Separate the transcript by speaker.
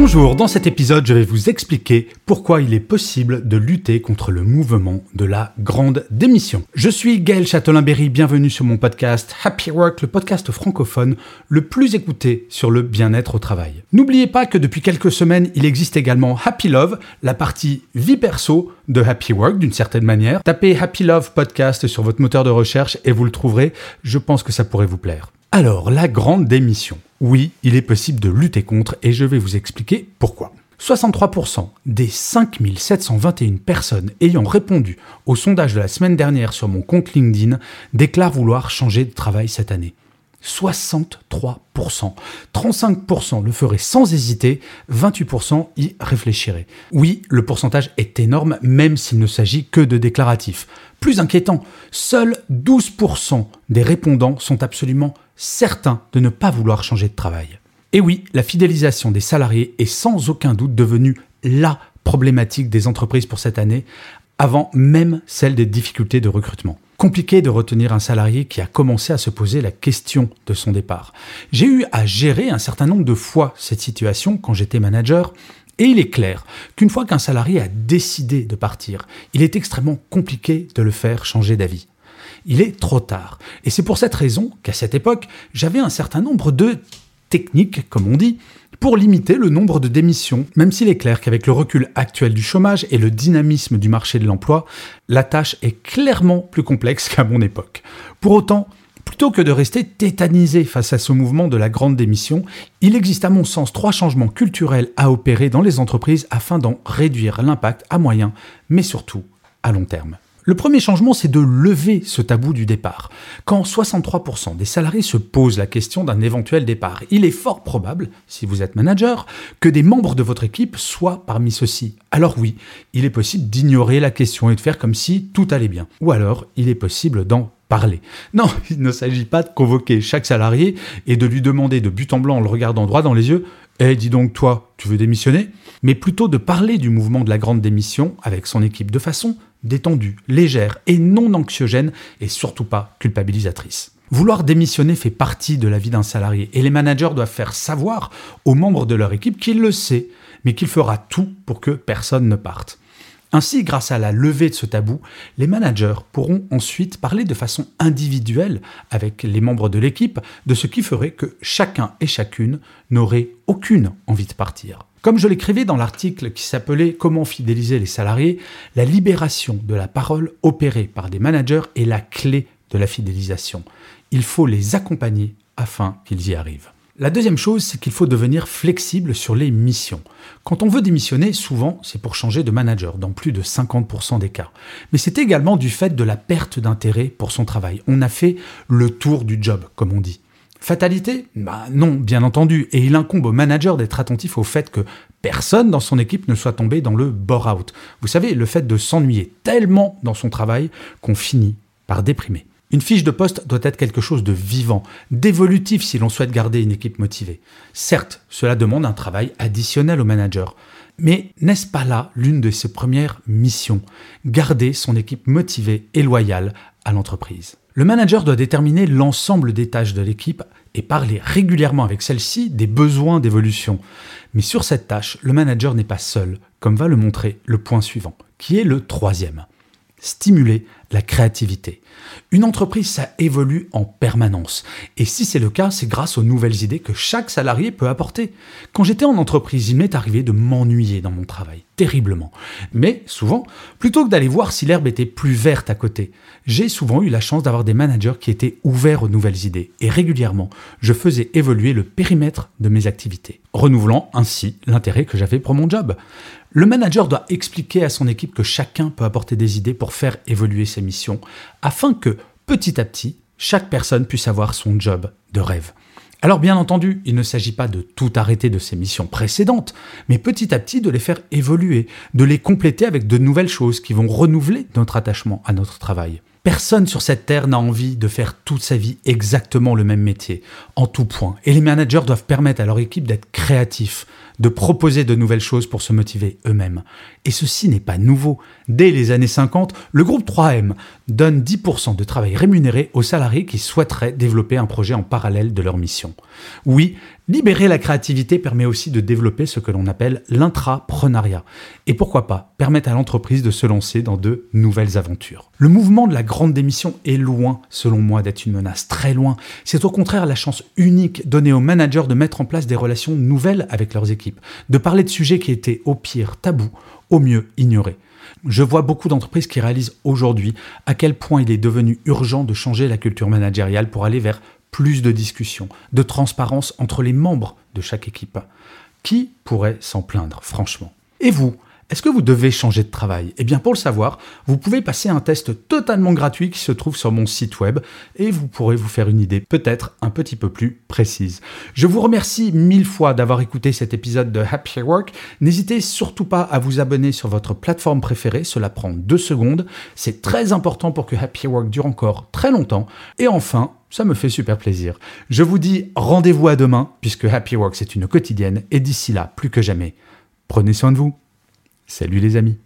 Speaker 1: Bonjour, dans cet épisode, je vais vous expliquer pourquoi il est possible de lutter contre le mouvement de la grande démission. Je suis Gaël Châtelain-Berry, bienvenue sur mon podcast Happy Work, le podcast francophone le plus écouté sur le bien-être au travail. N'oubliez pas que depuis quelques semaines, il existe également Happy Love, la partie vie perso de Happy Work d'une certaine manière. Tapez Happy Love Podcast sur votre moteur de recherche et vous le trouverez. Je pense que ça pourrait vous plaire. Alors, la grande démission. Oui, il est possible de lutter contre et je vais vous expliquer pourquoi. 63% des 5721 personnes ayant répondu au sondage de la semaine dernière sur mon compte LinkedIn déclarent vouloir changer de travail cette année. 63%. 35% le feraient sans hésiter, 28% y réfléchiraient. Oui, le pourcentage est énorme, même s'il ne s'agit que de déclaratifs. Plus inquiétant, seuls 12% des répondants sont absolument certains de ne pas vouloir changer de travail. Et oui, la fidélisation des salariés est sans aucun doute devenue la problématique des entreprises pour cette année, avant même celle des difficultés de recrutement. Compliqué de retenir un salarié qui a commencé à se poser la question de son départ. J'ai eu à gérer un certain nombre de fois cette situation quand j'étais manager, et il est clair qu'une fois qu'un salarié a décidé de partir, il est extrêmement compliqué de le faire changer d'avis il est trop tard. Et c'est pour cette raison qu'à cette époque, j'avais un certain nombre de techniques, comme on dit, pour limiter le nombre de démissions, même s'il est clair qu'avec le recul actuel du chômage et le dynamisme du marché de l'emploi, la tâche est clairement plus complexe qu'à mon époque. Pour autant, plutôt que de rester tétanisé face à ce mouvement de la grande démission, il existe à mon sens trois changements culturels à opérer dans les entreprises afin d'en réduire l'impact à moyen, mais surtout à long terme. Le premier changement, c'est de lever ce tabou du départ. Quand 63% des salariés se posent la question d'un éventuel départ, il est fort probable, si vous êtes manager, que des membres de votre équipe soient parmi ceux-ci. Alors oui, il est possible d'ignorer la question et de faire comme si tout allait bien. Ou alors, il est possible d'en parler. Non, il ne s'agit pas de convoquer chaque salarié et de lui demander de but en blanc en le regardant droit dans les yeux Eh, dis donc, toi, tu veux démissionner? Mais plutôt de parler du mouvement de la grande démission avec son équipe de façon détendue, légère et non anxiogène et surtout pas culpabilisatrice. Vouloir démissionner fait partie de la vie d'un salarié et les managers doivent faire savoir aux membres de leur équipe qu'il le sait, mais qu'il fera tout pour que personne ne parte. Ainsi, grâce à la levée de ce tabou, les managers pourront ensuite parler de façon individuelle avec les membres de l'équipe de ce qui ferait que chacun et chacune n'aurait aucune envie de partir. Comme je l'écrivais dans l'article qui s'appelait Comment fidéliser les salariés, la libération de la parole opérée par des managers est la clé de la fidélisation. Il faut les accompagner afin qu'ils y arrivent. La deuxième chose, c'est qu'il faut devenir flexible sur les missions. Quand on veut démissionner, souvent, c'est pour changer de manager, dans plus de 50% des cas. Mais c'est également du fait de la perte d'intérêt pour son travail. On a fait le tour du job, comme on dit. Fatalité? Bah non, bien entendu. Et il incombe au manager d'être attentif au fait que personne dans son équipe ne soit tombé dans le bore-out. Vous savez, le fait de s'ennuyer tellement dans son travail qu'on finit par déprimer. Une fiche de poste doit être quelque chose de vivant, d'évolutif si l'on souhaite garder une équipe motivée. Certes, cela demande un travail additionnel au manager. Mais n'est-ce pas là l'une de ses premières missions? Garder son équipe motivée et loyale l'entreprise. Le manager doit déterminer l'ensemble des tâches de l'équipe et parler régulièrement avec celle-ci des besoins d'évolution. Mais sur cette tâche, le manager n'est pas seul, comme va le montrer le point suivant, qui est le troisième stimuler la créativité. Une entreprise, ça évolue en permanence. Et si c'est le cas, c'est grâce aux nouvelles idées que chaque salarié peut apporter. Quand j'étais en entreprise, il m'est arrivé de m'ennuyer dans mon travail, terriblement. Mais souvent, plutôt que d'aller voir si l'herbe était plus verte à côté, j'ai souvent eu la chance d'avoir des managers qui étaient ouverts aux nouvelles idées. Et régulièrement, je faisais évoluer le périmètre de mes activités, renouvelant ainsi l'intérêt que j'avais pour mon job. Le manager doit expliquer à son équipe que chacun peut apporter des idées pour faire évoluer ses missions, afin que, petit à petit, chaque personne puisse avoir son job de rêve. Alors bien entendu, il ne s'agit pas de tout arrêter de ces missions précédentes, mais petit à petit de les faire évoluer, de les compléter avec de nouvelles choses qui vont renouveler notre attachement à notre travail. Personne sur cette terre n'a envie de faire toute sa vie exactement le même métier, en tout point. Et les managers doivent permettre à leur équipe d'être créatifs, de proposer de nouvelles choses pour se motiver eux-mêmes. Et ceci n'est pas nouveau. Dès les années 50, le groupe 3M donne 10% de travail rémunéré aux salariés qui souhaiteraient développer un projet en parallèle de leur mission. Oui, libérer la créativité permet aussi de développer ce que l'on appelle l'intrapreneuriat. Et pourquoi pas permettre à l'entreprise de se lancer dans de nouvelles aventures. Le mouvement de la grande démission est loin, selon moi, d'être une menace, très loin. C'est au contraire la chance unique donnée aux managers de mettre en place des relations nouvelles avec leurs de parler de sujets qui étaient au pire tabous, au mieux ignorés. Je vois beaucoup d'entreprises qui réalisent aujourd'hui à quel point il est devenu urgent de changer la culture managériale pour aller vers plus de discussion, de transparence entre les membres de chaque équipe. Qui pourrait s'en plaindre, franchement? Et vous est-ce que vous devez changer de travail? Eh bien pour le savoir, vous pouvez passer un test totalement gratuit qui se trouve sur mon site web et vous pourrez vous faire une idée peut-être un petit peu plus précise. Je vous remercie mille fois d'avoir écouté cet épisode de Happy Work. N'hésitez surtout pas à vous abonner sur votre plateforme préférée, cela prend deux secondes. C'est très important pour que Happy Work dure encore très longtemps. Et enfin, ça me fait super plaisir. Je vous dis rendez-vous à demain puisque Happy Work c'est une quotidienne et d'ici là, plus que jamais, prenez soin de vous. Salut les amis